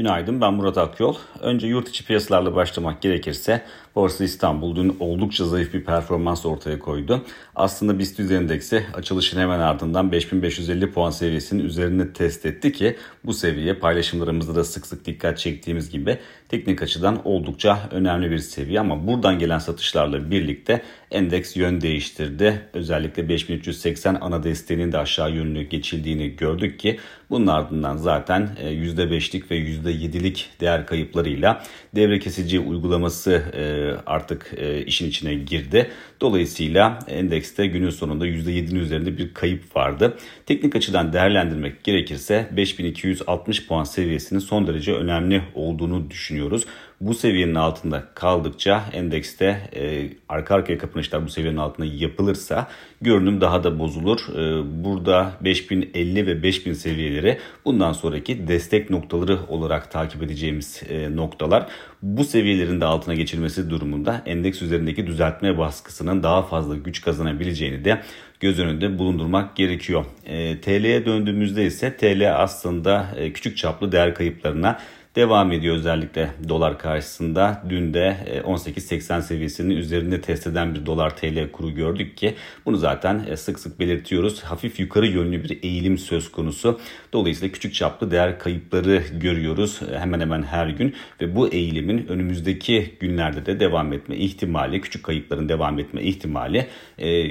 Günaydın ben Murat Akyol. Önce yurt içi piyasalarla başlamak gerekirse Borsa İstanbul dün oldukça zayıf bir performans ortaya koydu. Aslında BIST endeksi açılışın hemen ardından 5550 puan seviyesinin üzerinde test etti ki bu seviye paylaşımlarımızda da sık sık dikkat çektiğimiz gibi teknik açıdan oldukça önemli bir seviye ama buradan gelen satışlarla birlikte endeks yön değiştirdi. Özellikle 5380 ana desteğinin de aşağı yönlü geçildiğini gördük ki bunun ardından zaten %5'lik e, ve %7'lik değer kayıplarıyla devre kesici uygulaması e, artık e, işin içine girdi. Dolayısıyla endekste günün sonunda %7'nin üzerinde bir kayıp vardı. Teknik açıdan değerlendirmek gerekirse 5260 puan seviyesinin son derece önemli olduğunu düşünüyoruz. Bu seviyenin altında kaldıkça endekste e, arka arkaya kapanışlar bu seviyenin altında yapılırsa görünüm daha da bozulur. E, burada 5050 ve 5000 seviyeleri bundan sonraki destek noktaları olarak takip edeceğimiz e, noktalar. Bu seviyelerin de altına geçilmesi durumunda endeks üzerindeki düzeltme baskısının daha fazla güç kazanabileceğini de göz önünde bulundurmak gerekiyor. E, TL'ye döndüğümüzde ise TL aslında e, küçük çaplı değer kayıplarına devam ediyor özellikle dolar karşısında. Dün de 18.80 e, seviyesinin üzerinde test eden bir dolar TL kuru gördük ki bunu zaten e, sık sık belirtiyoruz. Hafif yukarı yönlü bir eğilim söz konusu. Dolayısıyla küçük çaplı değer kayıpları görüyoruz e, hemen hemen her gün ve bu eğilimin önümüzdeki günlerde de devam etme ihtimali, küçük kayıpların devam etme ihtimali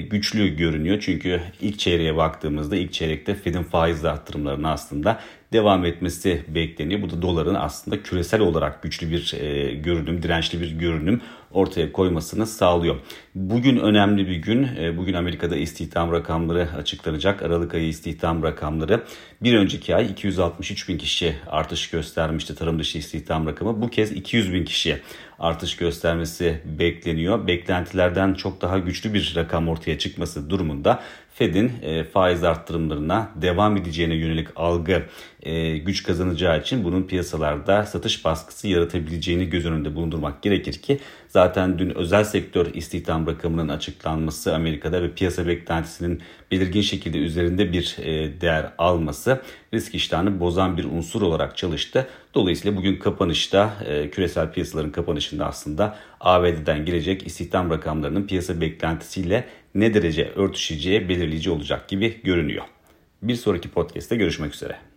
güçlü görünüyor. Çünkü ilk çeyreğe baktığımızda ilk çeyrekte Fed'in faiz arttırımlarını aslında devam etmesi bekleniyor. Bu da doların aslında küresel olarak güçlü bir e, görünüm, dirençli bir görünüm ortaya koymasını sağlıyor. Bugün önemli bir gün. E, bugün Amerika'da istihdam rakamları açıklanacak. Aralık ayı istihdam rakamları. Bir önceki ay 263 bin kişi artış göstermişti tarım dışı istihdam rakamı. Bu kez 200 bin kişiye artış göstermesi bekleniyor. Beklentilerden çok daha güçlü bir rakam ortaya çıkması durumunda Fed'in e, faiz arttırımlarına devam edeceğine yönelik algı e, güç kazanacağı için bunun piyasalarda satış baskısı yaratabileceğini göz önünde bulundurmak gerekir ki zaten dün özel sektör istihdam rakamının açıklanması Amerika'da ve piyasa beklentisinin belirgin şekilde üzerinde bir e, değer alması risk iştahını bozan bir unsur olarak çalıştı. Dolayısıyla bugün kapanışta e, küresel piyasaların kapanışında aslında ABD'den gelecek istihdam rakamlarının piyasa beklentisiyle ne derece örtüşeceği belirleyici olacak gibi görünüyor. Bir sonraki podcast'te görüşmek üzere.